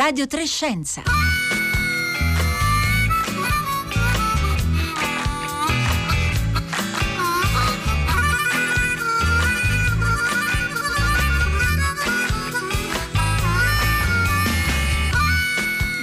Radio Trescenza.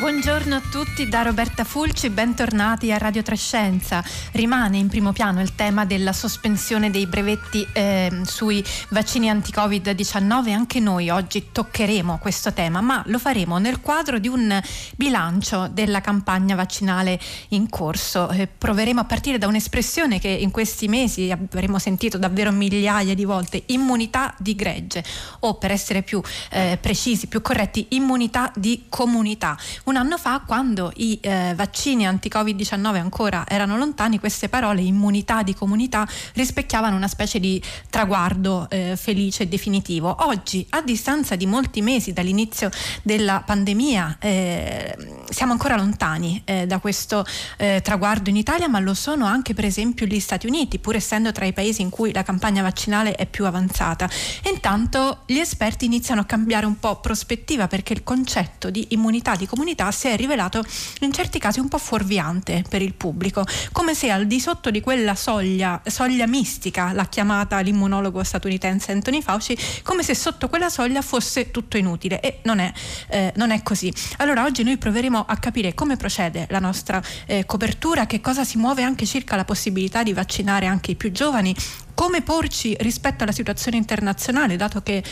Buongiorno a tutti da Roberta Fulci, bentornati a Radio Trescenza. Rimane in primo piano il tema della sospensione dei brevetti eh, sui vaccini anti-Covid-19. Anche noi oggi toccheremo questo tema, ma lo faremo nel quadro di un bilancio della campagna vaccinale in corso. Eh, proveremo a partire da un'espressione che in questi mesi avremo sentito davvero migliaia di volte, immunità di gregge o per essere più eh, precisi, più corretti, immunità di comunità. Una un anno fa, quando i eh, vaccini anti-Covid-19 ancora erano lontani, queste parole, immunità di comunità, rispecchiavano una specie di traguardo eh, felice e definitivo. Oggi, a distanza di molti mesi dall'inizio della pandemia, eh, siamo ancora lontani eh, da questo eh, traguardo in Italia, ma lo sono anche per esempio gli Stati Uniti, pur essendo tra i paesi in cui la campagna vaccinale è più avanzata. Intanto gli esperti iniziano a cambiare un po' prospettiva perché il concetto di immunità di comunità si è rivelato in certi casi un po' fuorviante per il pubblico, come se al di sotto di quella soglia, soglia mistica, l'ha chiamata l'immunologo statunitense Anthony Fauci, come se sotto quella soglia fosse tutto inutile e non è, eh, non è così. Allora oggi noi proveremo a capire come procede la nostra eh, copertura, che cosa si muove anche circa la possibilità di vaccinare anche i più giovani, come porci rispetto alla situazione internazionale, dato che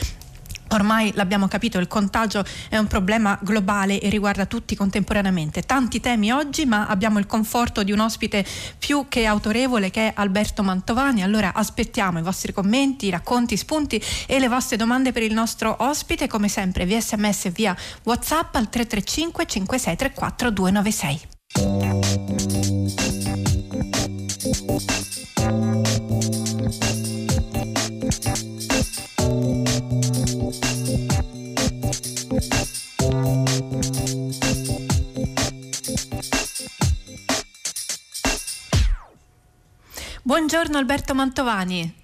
Ormai l'abbiamo capito, il contagio è un problema globale e riguarda tutti contemporaneamente. Tanti temi oggi, ma abbiamo il conforto di un ospite più che autorevole che è Alberto Mantovani. Allora aspettiamo i vostri commenti, racconti, spunti e le vostre domande per il nostro ospite, come sempre via sms e via WhatsApp al 335 5634 296. Buongiorno Alberto Mantovani.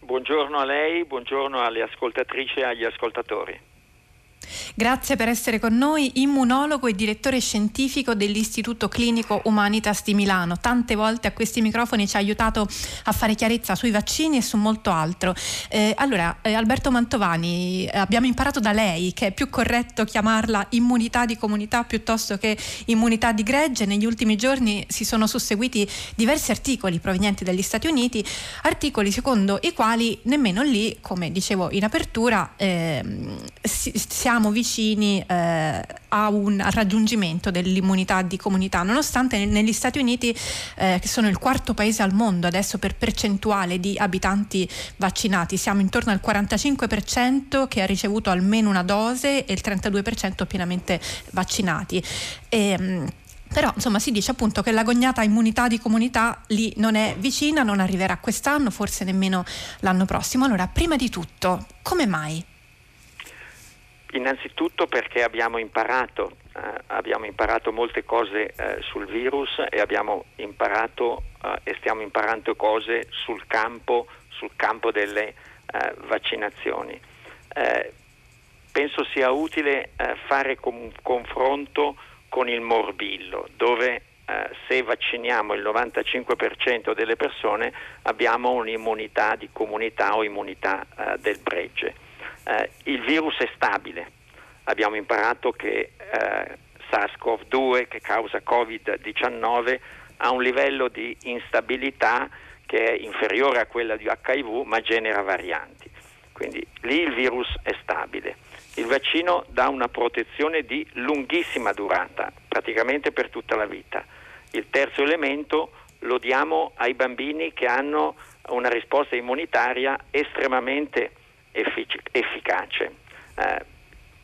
Buongiorno a lei, buongiorno alle ascoltatrici e agli ascoltatori. Grazie per essere con noi, immunologo e direttore scientifico dell'Istituto Clinico Humanitas di Milano. Tante volte a questi microfoni ci ha aiutato a fare chiarezza sui vaccini e su molto altro. Eh, allora, eh, Alberto Mantovani, abbiamo imparato da lei che è più corretto chiamarla immunità di comunità piuttosto che immunità di gregge. Negli ultimi giorni si sono susseguiti diversi articoli provenienti dagli Stati Uniti, articoli secondo i quali nemmeno lì, come dicevo in apertura, eh, siamo siamo vicini eh, a un raggiungimento dell'immunità di comunità, nonostante negli Stati Uniti, eh, che sono il quarto paese al mondo adesso per percentuale di abitanti vaccinati, siamo intorno al 45% che ha ricevuto almeno una dose e il 32% pienamente vaccinati. E, ehm, però insomma si dice appunto che l'agognata immunità di comunità lì non è vicina, non arriverà quest'anno, forse nemmeno l'anno prossimo. Allora, prima di tutto, come mai? Innanzitutto perché abbiamo imparato, eh, abbiamo imparato molte cose eh, sul virus e abbiamo imparato eh, e stiamo imparando cose sul campo, sul campo delle eh, vaccinazioni. Eh, penso sia utile eh, fare un confronto con il morbillo, dove se vacciniamo il 95% delle persone abbiamo un'immunità di comunità o immunità del bregge eh, il virus è stabile. Abbiamo imparato che eh, SARS-CoV-2 che causa Covid-19 ha un livello di instabilità che è inferiore a quella di HIV ma genera varianti. Quindi lì il virus è stabile. Il vaccino dà una protezione di lunghissima durata, praticamente per tutta la vita. Il terzo elemento lo diamo ai bambini che hanno una risposta immunitaria estremamente effic- efficace. Eh,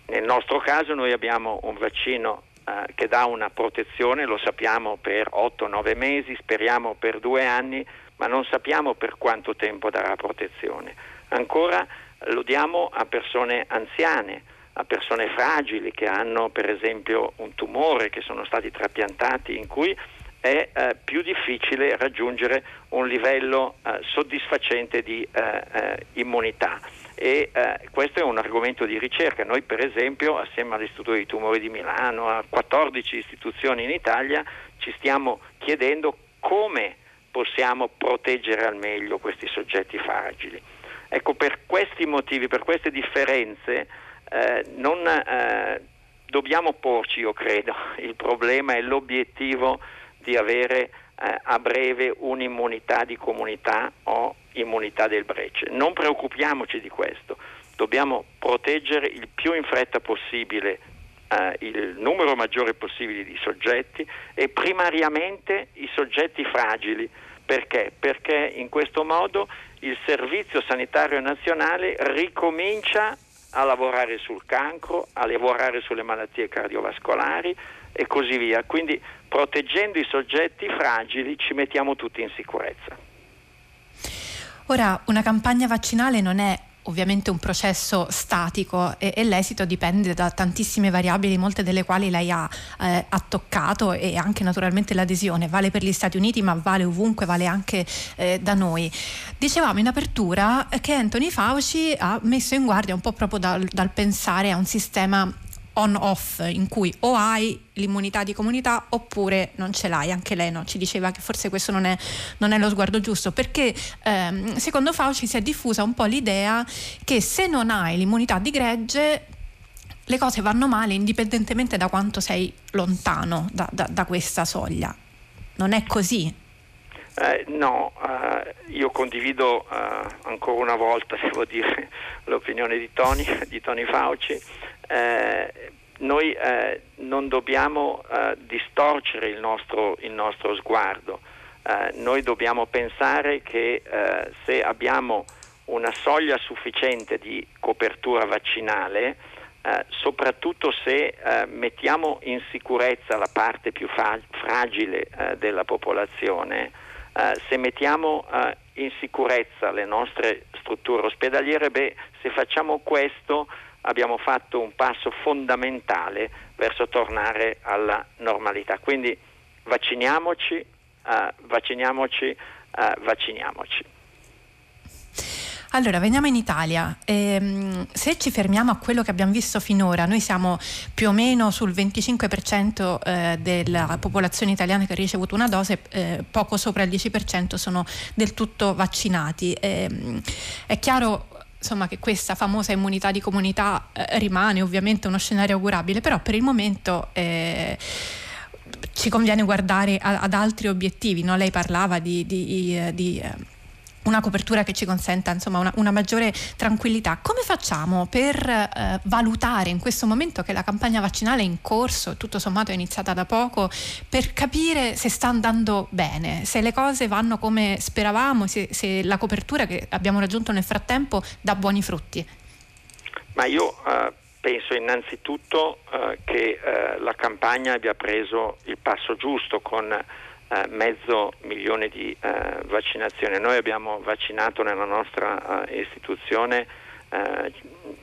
nel nostro caso noi abbiamo un vaccino eh, che dà una protezione, lo sappiamo per 8-9 mesi, speriamo per due anni, ma non sappiamo per quanto tempo darà protezione. Ancora lo diamo a persone anziane, a persone fragili che hanno per esempio un tumore, che sono stati trapiantati, in cui è eh, più difficile raggiungere un livello eh, soddisfacente di eh, eh immunità e eh, questo è un argomento di ricerca. Noi per esempio assieme all'Istituto dei Tumori di Milano, a 14 istituzioni in Italia, ci stiamo chiedendo come possiamo proteggere al meglio questi soggetti fragili. Ecco, per questi motivi, per queste differenze, eh, non eh, dobbiamo porci, io credo, il problema e l'obiettivo di avere eh, a breve un'immunità di comunità o immunità del brecce. Non preoccupiamoci di questo, dobbiamo proteggere il più in fretta possibile eh, il numero maggiore possibile di soggetti e primariamente i soggetti fragili. Perché? Perché in questo modo il Servizio Sanitario Nazionale ricomincia a lavorare sul cancro, a lavorare sulle malattie cardiovascolari e così via. Quindi proteggendo i soggetti fragili ci mettiamo tutti in sicurezza. Ora, una campagna vaccinale non è ovviamente un processo statico e, e, l'esito dipende da tantissime variabili, molte delle quali lei ha, eh, ha, toccato e anche naturalmente l'adesione. Vale per gli Stati Uniti ma vale ovunque, vale anche eh, da noi. Dicevamo in apertura che Anthony Fauci ha messo in guardia un po' proprio dal, dal pensare a un sistema on-off in cui o hai l'immunità di comunità oppure non ce l'hai, anche lei no? ci diceva che forse questo non è, non è lo sguardo giusto perché ehm, secondo Fauci si è diffusa un po' l'idea che se non hai l'immunità di gregge le cose vanno male indipendentemente da quanto sei lontano da, da, da questa soglia. Non è così? Eh, no, eh, io condivido eh, ancora una volta, devo dire, l'opinione di Tony, di Tony Fauci noi eh, non dobbiamo eh, distorcere il nostro, il nostro sguardo, eh, noi dobbiamo pensare che eh, se abbiamo una soglia sufficiente di copertura vaccinale, eh, soprattutto se mettiamo in sicurezza la parte più fra- fragile della popolazione, se mettiamo in sicurezza le nostre strutture ospedaliere, beh, se facciamo questo abbiamo fatto un passo fondamentale verso tornare alla normalità. Quindi vacciniamoci, uh, vacciniamoci, uh, vacciniamoci. Allora, veniamo in Italia. Ehm, se ci fermiamo a quello che abbiamo visto finora, noi siamo più o meno sul 25% eh, della popolazione italiana che ha ricevuto una dose, eh, poco sopra il 10% sono del tutto vaccinati. Ehm, è chiaro insomma, che questa famosa immunità di comunità eh, rimane ovviamente uno scenario augurabile, però per il momento eh, ci conviene guardare a, ad altri obiettivi. No? Lei parlava di, di, di eh, una copertura che ci consenta insomma, una, una, maggiore tranquillità. Come facciamo per eh, valutare in questo momento che la campagna vaccinale è in corso, tutto sommato è iniziata da poco, per capire se sta andando bene, se le cose vanno come speravamo, se, se la copertura che abbiamo raggiunto nel frattempo dà buoni frutti? Ma io uh, penso innanzitutto uh, che uh, la campagna abbia preso il passo giusto con eh, mezzo milione di eh, vaccinazioni. Noi abbiamo vaccinato nella nostra eh, istituzione eh,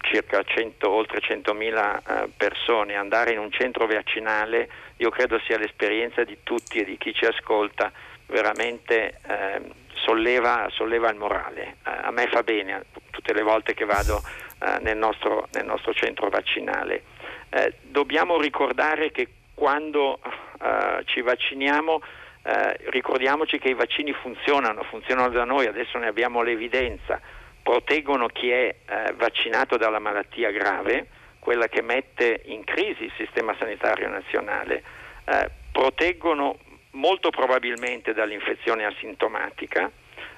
circa 100, oltre 100.000 eh, persone. Andare in un centro vaccinale io credo sia l'esperienza di tutti e di chi ci ascolta veramente ehm, solleva, solleva, il morale. a me fa bene tutte le volte che vado nel nostro, nel, nostro, centro vaccinale. dobbiamo ricordare che quando ci vacciniamo eh, ricordiamoci che i vaccini funzionano, funzionano da noi, adesso ne abbiamo l'evidenza, proteggono chi è eh, vaccinato dalla malattia grave, quella che mette in crisi il sistema sanitario nazionale, eh, proteggono molto probabilmente dall'infezione asintomatica,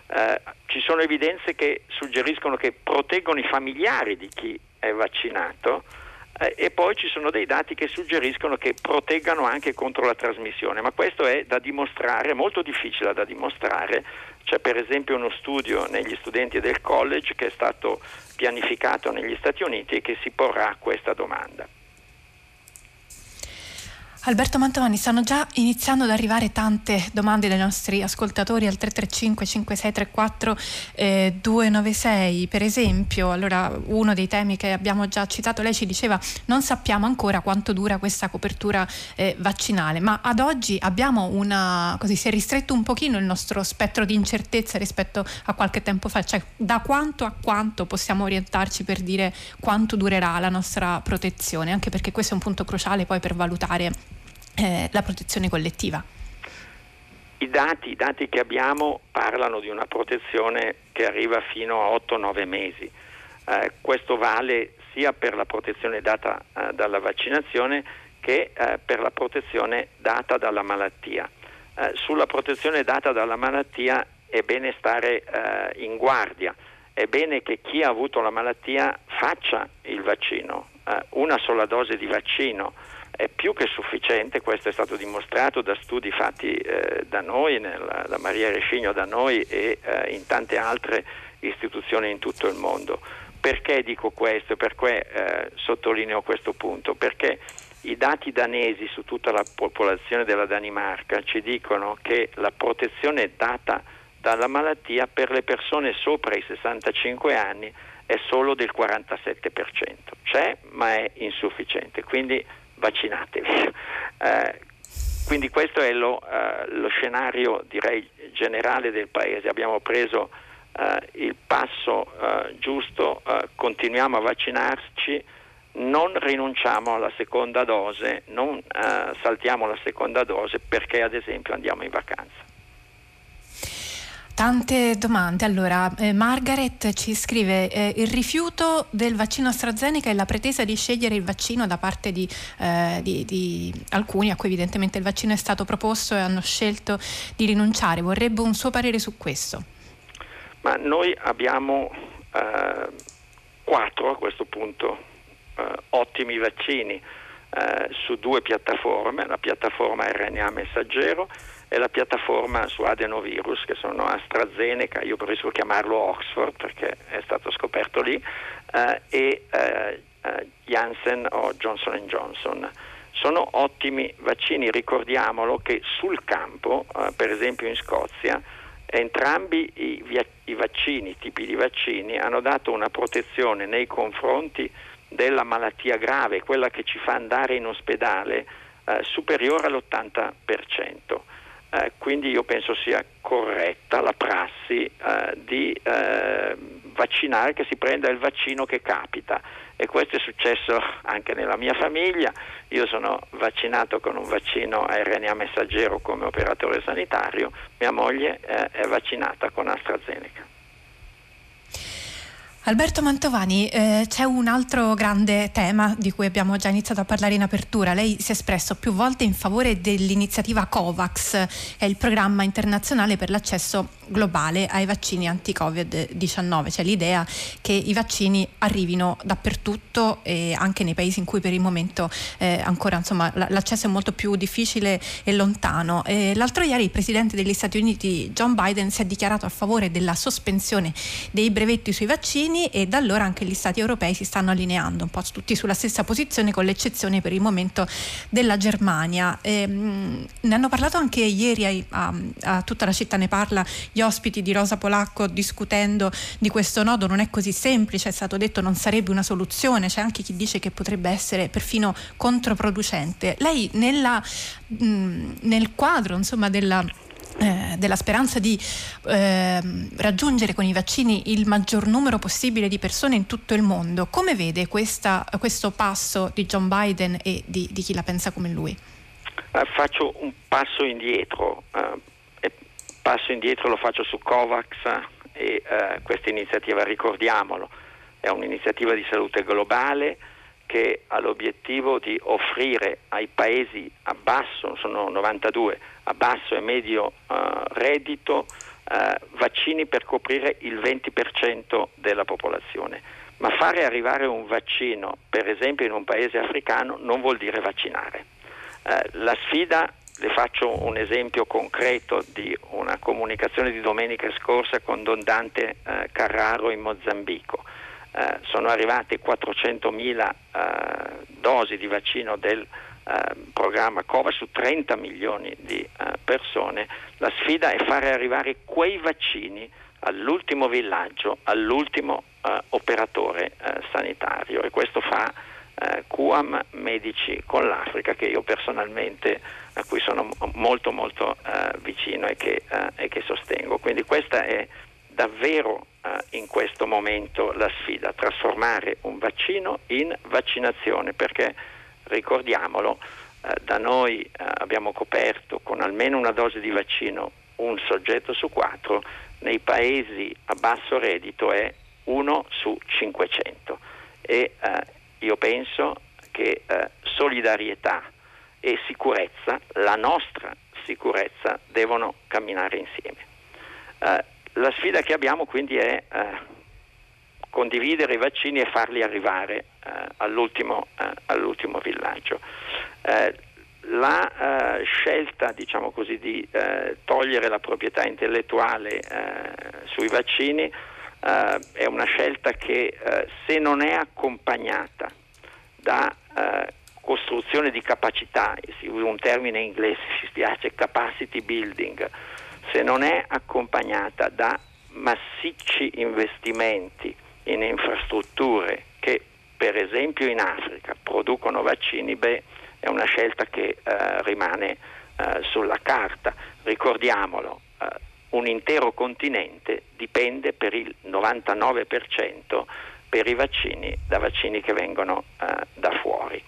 eh, ci sono evidenze che suggeriscono che proteggono i familiari di chi è vaccinato, eh, e poi ci sono dei dati che suggeriscono che proteggano anche contro la trasmissione, ma questo è da dimostrare, molto difficile da dimostrare. C'è per esempio uno studio negli studenti del college che è stato pianificato negli Stati Uniti e che si porrà questa domanda. Alberto Mantovani, stanno già iniziando ad arrivare tante domande dai nostri ascoltatori al 335 5634 eh, 296. Per esempio, allora uno dei temi che abbiamo già citato, lei ci diceva non sappiamo ancora quanto dura questa copertura eh, vaccinale, ma ad oggi abbiamo una così si è ristretto un pochino il nostro spettro di incertezza rispetto a qualche tempo fa, cioè da quanto a quanto possiamo orientarci per dire quanto durerà la nostra protezione, anche perché questo è un punto cruciale poi per valutare eh, la protezione collettiva? I dati, I dati, che abbiamo parlano di una protezione che arriva fino a 8-9 mesi. Eh, questo vale sia per la protezione data eh, dalla vaccinazione che eh, per la protezione data dalla malattia. Eh, sulla protezione data dalla malattia è bene stare eh, in guardia, è bene che chi ha avuto la malattia faccia il vaccino, una sola dose di vaccino è più che sufficiente, questo è stato dimostrato da studi fatti eh, da noi, nella, da Maria Rescigno da noi e eh, in tante altre istituzioni in tutto il mondo. Perché dico questo? Perché eh, sottolineo questo punto? Perché i dati danesi su tutta la popolazione della Danimarca ci dicono che la protezione data dalla malattia per le persone sopra i 65 anni è solo del 47%. C'è ma è insufficiente. Quindi vaccinatevi. Eh, quindi questo è lo, eh, lo, scenario direi generale del Paese. Abbiamo preso eh, il passo eh, giusto, eh, continuiamo a vaccinarci, non rinunciamo alla seconda dose, non eh, saltiamo la seconda dose perché ad esempio andiamo in vacanza. Tante domande. Allora, eh, Margaret ci scrive eh, il rifiuto del vaccino AstraZeneca e la pretesa di scegliere il vaccino da parte di, eh, di, di, alcuni a cui evidentemente il vaccino è stato proposto e hanno scelto di rinunciare. Vorrebbe un suo parere su questo? Ma noi abbiamo eh, quattro a questo punto eh, ottimi vaccini eh, su due piattaforme, la piattaforma RNA messaggero è la piattaforma su adenovirus che sono AstraZeneca, io preferisco chiamarlo Oxford perché è stato scoperto lì, eh, e eh, eh Janssen o Johnson Johnson. Sono ottimi vaccini, ricordiamolo che sul campo, eh, per esempio in Scozia, entrambi i, i vaccini, tipi di vaccini, hanno dato una protezione nei confronti della malattia grave, quella che ci fa andare in ospedale, eh, superiore all'80%. Eh, quindi io penso sia corretta la prassi eh, di eh, vaccinare, che si prenda il vaccino che capita e questo è successo anche nella mia famiglia. Io sono vaccinato con un vaccino a RNA messaggero come operatore sanitario, mia moglie eh, è vaccinata con AstraZeneca. Alberto Mantovani, eh, c'è un altro grande tema di cui abbiamo già iniziato a parlare in apertura. Lei si è espresso più volte in favore dell'iniziativa COVAX, è il programma internazionale per l'accesso globale ai vaccini anti-Covid-19, cioè l'idea che i vaccini arrivino dappertutto e anche nei paesi in cui per il momento eh, ancora insomma, l'accesso è molto più difficile e lontano. Eh, l'altro ieri il presidente degli Stati Uniti John Biden si è dichiarato a favore della sospensione dei brevetti sui vaccini e da allora anche gli Stati europei si stanno allineando un po' tutti sulla stessa posizione con l'eccezione per il momento della Germania. Eh, ne hanno parlato anche ieri a, a, a tutta la città ne parla gli ospiti di Rosa Polacco discutendo di questo nodo non è così semplice, è stato detto non sarebbe una soluzione, c'è anche chi dice che potrebbe essere perfino controproducente. Lei nella, mh, nel quadro insomma, della eh, della speranza di eh, raggiungere con i vaccini il maggior numero possibile di persone in tutto il mondo. Come vede questa, questo passo di John Biden e di, di chi la pensa come lui? Uh, faccio un passo indietro. Passo indietro lo faccio su COVAX e eh, questa iniziativa, ricordiamolo, è un'iniziativa di salute globale che ha l'obiettivo di offrire ai paesi a basso, sono 92, a basso e medio eh, reddito, eh, vaccini per coprire il 20% della popolazione. Ma fare arrivare un vaccino, per esempio in un paese africano, non vuol dire vaccinare. Eh, la sfida le faccio un esempio concreto di una comunicazione di domenica scorsa con Don Dante eh, Carraro in Mozambico. Eh, sono arrivate 400.000 eh, dosi di vaccino del programma COVA su 30 milioni di eh, persone, la sfida è fare arrivare quei vaccini all'ultimo villaggio, all'ultimo eh, operatore eh, sanitario e questo fa eh, QAM Medici con l'Africa che io personalmente a cui sono molto molto eh, vicino e che, eh, e che, sostengo. Quindi questa è davvero eh, in questo momento la sfida, trasformare un vaccino in vaccinazione perché ricordiamolo, da noi abbiamo coperto con almeno una dose di vaccino un soggetto su quattro, nei paesi a basso reddito è 1 su 500 e eh, io penso che eh, solidarietà e sicurezza, la nostra sicurezza, devono camminare insieme. Eh, la sfida che abbiamo quindi è eh, condividere i vaccini e farli arrivare eh, all'ultimo, eh, all'ultimo, villaggio la eh, scelta diciamo così, di togliere la proprietà intellettuale sui vaccini eh, è una scelta che eh, se non è accompagnata da eh, costruzione di capacità, si usa un termine inglese, ci spiace, capacity building, se non è accompagnata da massicci investimenti in infrastrutture che per esempio in Africa producono vaccini, beh, è una scelta che eh, rimane eh, sulla carta. Ricordiamolo, un intero continente dipende per il 99% per i vaccini da vaccini che vengono eh, da fuori.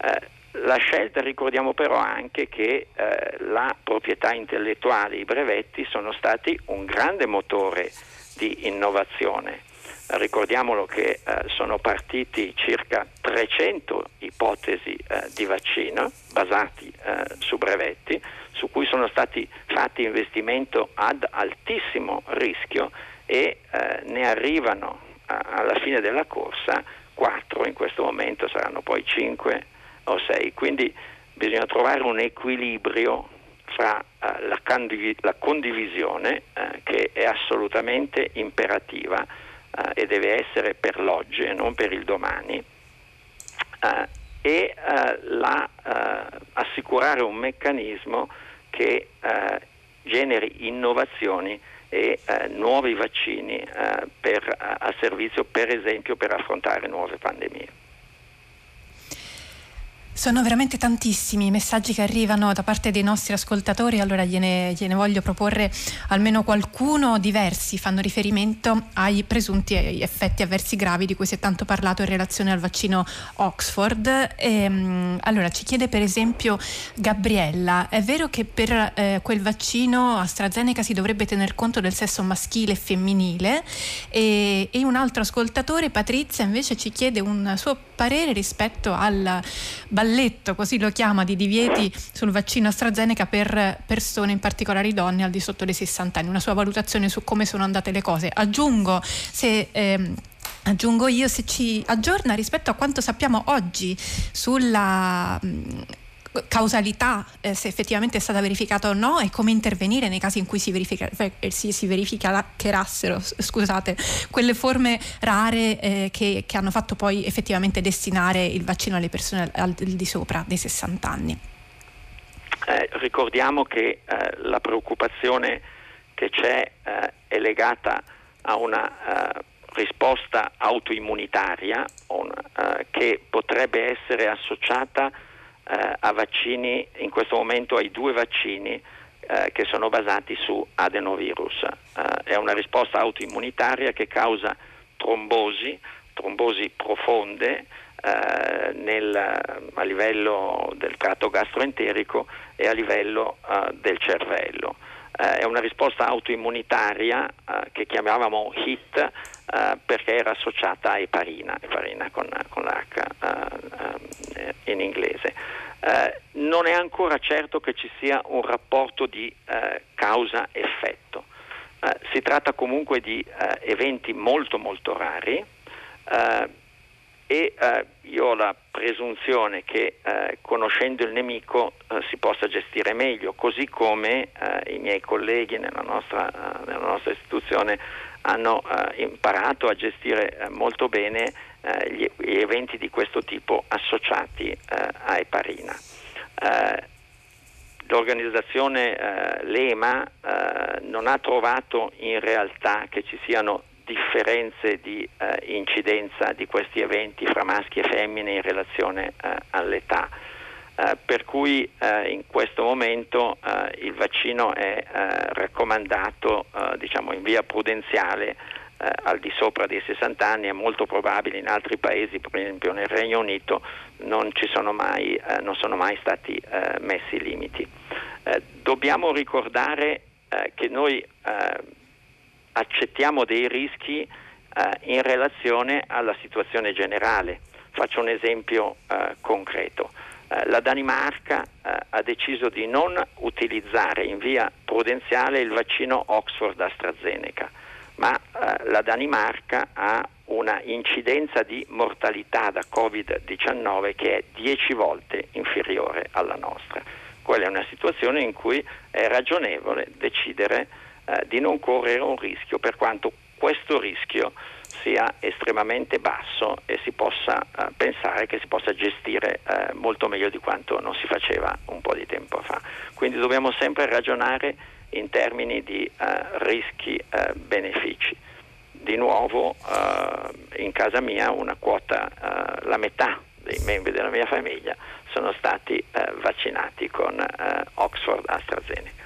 Eh, la scelta, ricordiamo però anche che eh, la proprietà intellettuale, i brevetti sono stati un grande motore di innovazione Ricordiamolo che eh, sono partiti circa 300 ipotesi eh, di vaccino basati eh, su brevetti, su cui sono stati fatti investimenti ad altissimo rischio e eh, ne arrivano a, alla fine della corsa 4, in questo momento saranno poi 5 o 6. Quindi bisogna trovare un equilibrio fra eh, la, condiv- la, condivisione eh, che è assolutamente imperativa eh, e deve essere per l'oggi e non per il domani eh, e eh, la, assicurare un meccanismo che eh, generi innovazioni e nuovi vaccini per, a servizio per esempio per affrontare nuove pandemie. Sono veramente tantissimi i messaggi che arrivano da parte dei nostri ascoltatori, allora gliene, gliene, voglio proporre almeno qualcuno. Diversi fanno riferimento ai presunti effetti avversi gravi di cui si è tanto parlato in relazione al vaccino Oxford. E, ehm, allora ci chiede per esempio Gabriella, è vero che per eh, quel vaccino AstraZeneca si dovrebbe tener conto del sesso maschile e femminile? E, e un altro ascoltatore, Patrizia, invece ci chiede un suo parere rispetto al balletto, così lo chiama, di divieti sul vaccino AstraZeneca per persone, in particolare donne al di sotto dei 60 anni, una sua valutazione su come sono andate le cose. Aggiungo se... Ehm, aggiungo io se ci aggiorna rispetto a quanto sappiamo oggi sulla causalità, eh, se effettivamente è stata verificata o no e come intervenire nei casi in cui si, verifica, eh, si, si verificassero scusate, quelle forme rare eh, che, che, hanno fatto poi effettivamente destinare il vaccino alle persone al, al di sopra dei 60 anni. Eh, ricordiamo che eh, la preoccupazione che c'è eh, è legata a una risposta autoimmunitaria un, che potrebbe essere associata eh, a vaccini, in questo momento ai due vaccini eh, che sono basati su adenovirus. Eh, è una risposta autoimmunitaria che causa trombosi, trombosi profonde eh, nel, a livello del tratto gastroenterico e a livello eh, del cervello. Eh, è una risposta autoimmunitaria che chiamavamo HIT perché era associata a eparina, eparina con, con l'H in inglese. Eh, non è ancora certo che ci sia un rapporto di eh, causa-effetto. Eh, si tratta comunque di eh, eventi molto molto rari eh, e eh, io ho la presunzione che conoscendo il nemico si possa gestire meglio, così come i miei colleghi nella nostra, nella nostra istituzione hanno imparato a gestire molto bene eh, gli, gli, eventi di questo tipo associati eh, a eparina. Eh, l'organizzazione eh, Lema eh, non ha trovato in realtà che ci siano differenze di incidenza di questi eventi fra maschi e femmine in relazione all'età. Uh, per cui uh, in questo momento uh, il vaccino è raccomandato diciamo in via prudenziale al di sopra dei 60 anni, è molto probabile in altri paesi, per esempio nel Regno Unito, non, sono mai, non sono mai stati messi limiti. dobbiamo ricordare che noi accettiamo dei rischi in relazione alla situazione generale. Faccio un esempio concreto. Eh, la Danimarca eh, ha deciso di non utilizzare in via prudenziale il vaccino Oxford AstraZeneca, ma eh, la Danimarca ha una incidenza di mortalità da Covid-19 che è 10 volte inferiore alla nostra. Quella è una situazione in cui è ragionevole decidere eh, di non correre un rischio, per quanto questo rischio sia estremamente basso e si possa uh, pensare che si possa gestire uh, molto meglio di quanto non si faceva un po' di tempo fa. Quindi dobbiamo sempre ragionare in termini di uh, rischi-benefici. Di nuovo in casa mia una quota, la metà dei membri della mia famiglia sono stati vaccinati con Oxford AstraZeneca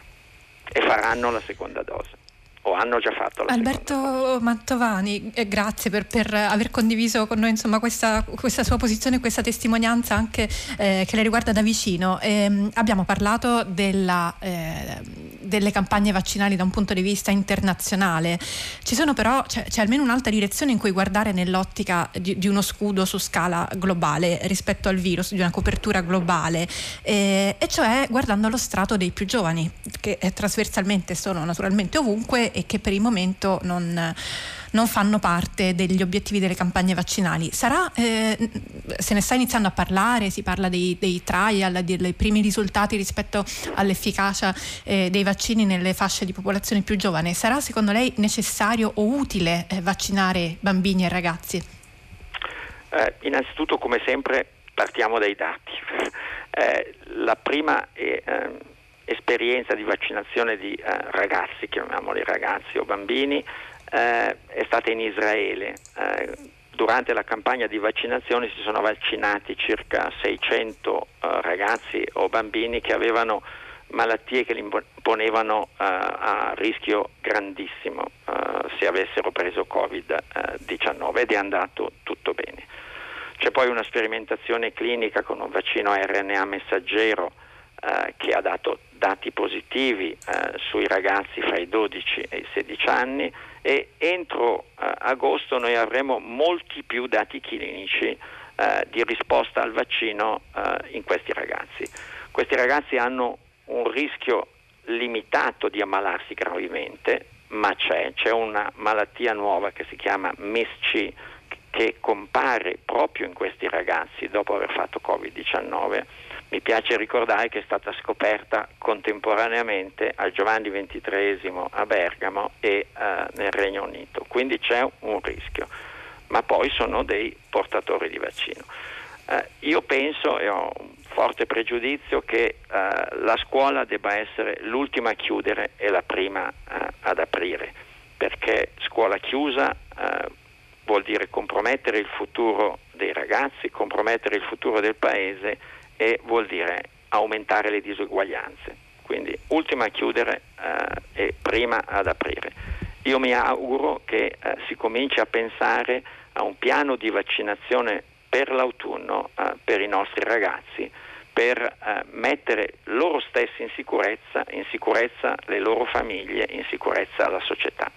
e faranno la seconda dose o hanno già fatto la Alberto Mantovani, eh, grazie per, per, aver condiviso con noi insomma, questa, questa, sua posizione, questa testimonianza anche eh, che le riguarda da vicino. Eh, abbiamo parlato della, eh, delle campagne vaccinali da un punto di vista internazionale. Ci sono però, c'è, c'è almeno un'altra direzione in cui guardare nell'ottica di, di, uno scudo su scala globale rispetto al virus, di una copertura globale, eh, e cioè guardando lo strato dei più giovani, che eh, trasversalmente sono naturalmente ovunque e che per il momento non, non fanno parte degli obiettivi delle campagne vaccinali. Sarà, eh, se ne sta iniziando a parlare, si parla dei, dei trial, dei primi risultati rispetto all'efficacia eh, dei vaccini nelle fasce di popolazione più giovane. Sarà secondo lei necessario o utile eh, vaccinare bambini e ragazzi? Eh, innanzitutto, come sempre, partiamo dai dati. Eh, la prima è ehm, esperienza di vaccinazione di eh, ragazzi, chiamiamoli ragazzi o bambini, eh, è stata in Israele. Eh, durante la campagna di vaccinazione si sono vaccinati circa 600 eh, ragazzi o bambini che avevano malattie che li ponevano uh, a rischio grandissimo uh, se avessero preso Covid-19 ed è andato tutto bene. C'è poi una sperimentazione clinica con un vaccino RNA messaggero uh, che ha dato dati positivi eh, sui ragazzi fra i 12 e i 16 anni e entro eh, agosto noi avremo molti più dati clinici eh, di risposta al vaccino eh, in questi ragazzi. Questi ragazzi hanno un rischio limitato di ammalarsi gravemente, ma c'è, c'è una malattia nuova che si chiama MIS-C che compare proprio in questi ragazzi dopo aver fatto Covid-19 mi piace ricordare che è stata scoperta contemporaneamente al Giovanni XXIII a Bergamo e uh, nel Regno Unito, quindi c'è un rischio, ma poi sono dei portatori di vaccino. Uh, io penso e ho un forte pregiudizio che uh, la scuola debba essere l'ultima a chiudere e la prima ad aprire, perché scuola chiusa vuol dire compromettere il futuro dei ragazzi, compromettere il futuro del paese e vuol dire aumentare le disuguaglianze. Quindi ultima a chiudere eh, e prima ad aprire. Io mi auguro che eh, si cominci a pensare a un piano di vaccinazione per l'autunno eh, per i nostri ragazzi per eh, mettere loro stessi in sicurezza, in sicurezza le loro famiglie, in sicurezza la società.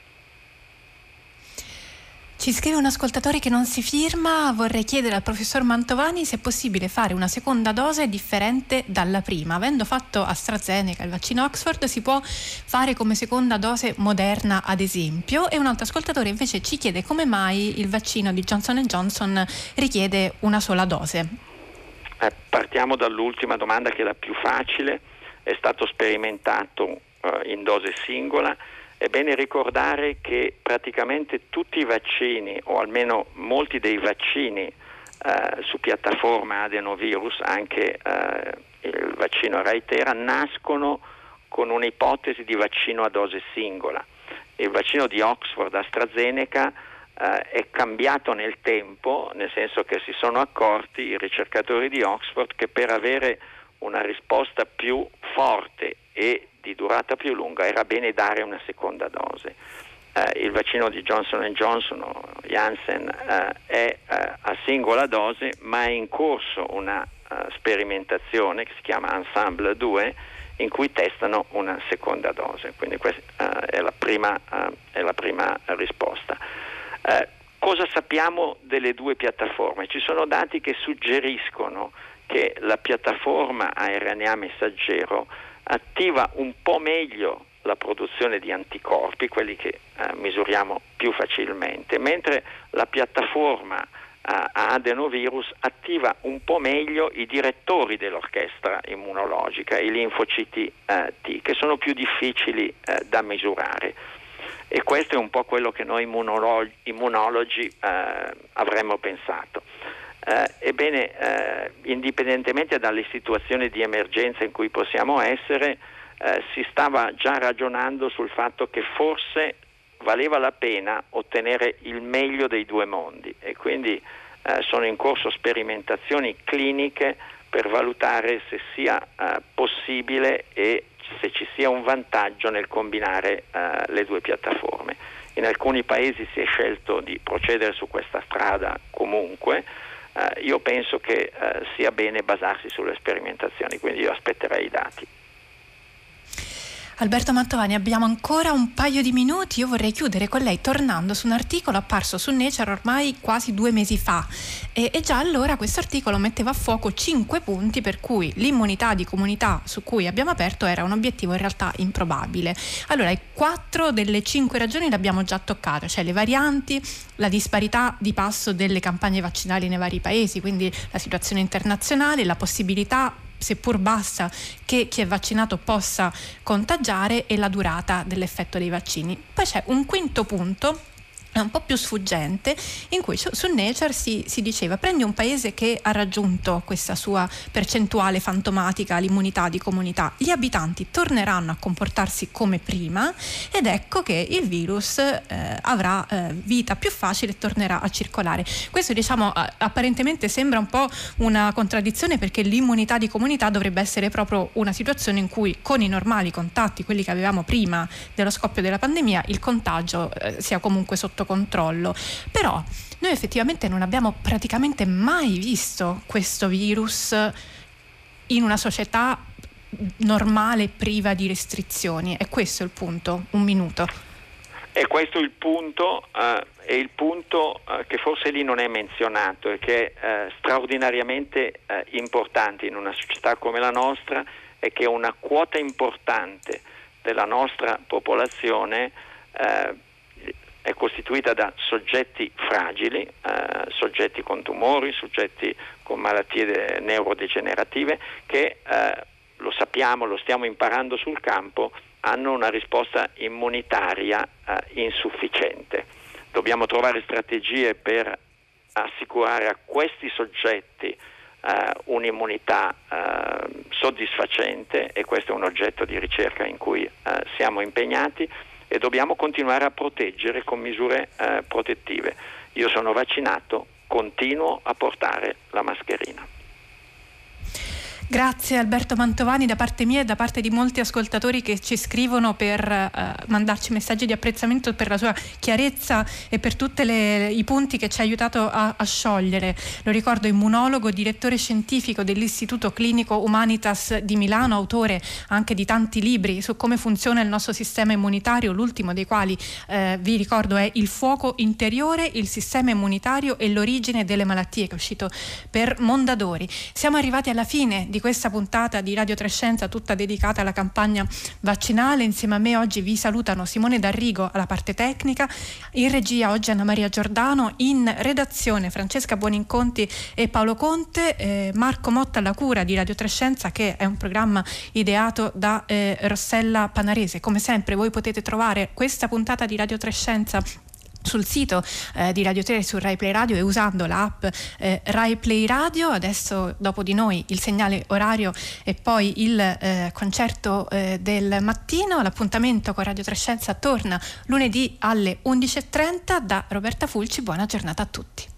Ci scrive un ascoltatore che non si firma, vorrei chiedere al professor Mantovani se è possibile fare una seconda dose differente dalla prima. Avendo fatto AstraZeneca, il vaccino Oxford, si può fare come seconda dose moderna ad esempio e un altro ascoltatore invece ci chiede come mai il vaccino di Johnson Johnson richiede una sola dose. Eh, partiamo dall'ultima domanda che è la più facile, è stato sperimentato eh, in dose singola È bene ricordare che praticamente tutti i vaccini, o almeno molti dei vaccini eh, su piattaforma adenovirus, anche eh, il vaccino Reitera, nascono con un'ipotesi di vaccino a dose singola. Il vaccino di Oxford AstraZeneca eh, è cambiato nel tempo, nel senso che si sono accorti i ricercatori di Oxford che per avere una risposta più forte e di durata più lunga era bene dare una seconda dose. Eh, il vaccino di Johnson Johnson Janssen eh, è eh, a singola dose, ma è in corso una uh, sperimentazione che si chiama Ensemble 2 in cui testano una seconda dose. Quindi questa uh, è, la prima, uh, è, la prima, risposta. cosa sappiamo delle due piattaforme? Ci sono dati che suggeriscono che la piattaforma a RNA messaggero attiva un po' meglio la produzione di anticorpi, quelli che eh, misuriamo più facilmente, mentre la piattaforma eh, adenovirus attiva un po' meglio i direttori dell'orchestra immunologica, i linfociti eh, T, che sono più difficili eh, da misurare. E questo è un po' quello che noi immunologi, immunologi eh, avremmo pensato. Eh, ebbene, eh, indipendentemente dalle situazioni di emergenza in cui possiamo essere, eh, si stava già ragionando sul fatto che forse valeva la pena ottenere il meglio dei due mondi e quindi eh, sono in corso sperimentazioni cliniche per valutare se sia eh, possibile e se ci sia un vantaggio nel combinare eh, le due piattaforme. In alcuni paesi si è scelto di procedere su questa strada comunque, io penso che eh, sia bene basarsi sulle sperimentazioni, quindi io aspetterei i dati. Alberto Mantovani, abbiamo ancora un paio di minuti. Io vorrei chiudere con lei tornando su un articolo apparso su Nature ormai quasi due mesi fa. E, e già allora questo articolo metteva a fuoco cinque punti per cui l'immunità di comunità su cui abbiamo aperto era un obiettivo in realtà improbabile. Allora, quattro delle cinque ragioni le abbiamo già toccate, cioè le varianti, la disparità di passo delle campagne vaccinali nei vari paesi, quindi la situazione internazionale, la possibilità seppur bassa, che chi è vaccinato possa contagiare e la durata dell'effetto dei vaccini. Poi c'è un quinto punto un po' più sfuggente, in cui su, Nature si, si, diceva prendi un paese che ha raggiunto questa sua percentuale fantomatica, l'immunità di comunità, gli abitanti torneranno a comportarsi come prima ed ecco che il virus eh, avrà eh, vita più facile e tornerà a circolare. Questo diciamo apparentemente sembra un po' una contraddizione perché l'immunità di comunità dovrebbe essere proprio una situazione in cui con i normali contatti, quelli che avevamo prima dello scoppio della pandemia, il contagio eh, sia comunque sotto controllo. Però noi effettivamente non abbiamo praticamente mai visto questo virus in una società normale priva di restrizioni. E questo è il punto. Un minuto. E questo è il punto, eh, è il punto eh, che forse lì non è menzionato e che è eh, straordinariamente eh, importante in una società come la nostra è che una quota importante della nostra popolazione eh, è costituita da soggetti fragili, eh, soggetti con tumori, soggetti con malattie neurodegenerative che eh, lo sappiamo, lo stiamo imparando sul campo, hanno una risposta immunitaria eh, insufficiente. Dobbiamo trovare strategie per assicurare a questi soggetti eh, un'immunità eh, soddisfacente e questo è un oggetto di ricerca in cui eh, siamo impegnati e dobbiamo continuare a proteggere con misure eh, protettive. Io sono vaccinato, continuo a portare la mascherina. Grazie Alberto Mantovani da parte mia e da parte di molti ascoltatori che ci scrivono per eh, mandarci messaggi di apprezzamento per la sua chiarezza e per tutti i punti che ci ha aiutato a, a, sciogliere. Lo ricordo, immunologo, direttore scientifico dell'Istituto Clinico Humanitas di Milano, autore anche di tanti libri su come funziona il nostro sistema immunitario, l'ultimo dei quali eh, vi ricordo è Il fuoco interiore, il sistema immunitario e l'origine delle malattie che è uscito per Mondadori. Siamo arrivati alla fine di questa puntata di Radio Trescenza tutta dedicata alla campagna vaccinale. Insieme a me oggi vi salutano Simone D'Arrigo alla parte tecnica, in regia oggi Anna Maria Giordano, in redazione Francesca Buoninconti e Paolo Conte, eh, Marco Motta alla cura di Radio Trescenza che è un programma ideato da eh, Rossella Panarese. Come sempre voi potete trovare questa puntata di Radio Trescenza sul sito eh, di Radio 3 su Rai Play Radio e usando l'app eh, Rai Play Radio. Adesso dopo di noi il segnale orario e poi il eh, concerto eh, del mattino. L'appuntamento con Radio Trescenza torna lunedì alle 11.30 da Roberta Fulci. Buona giornata a tutti.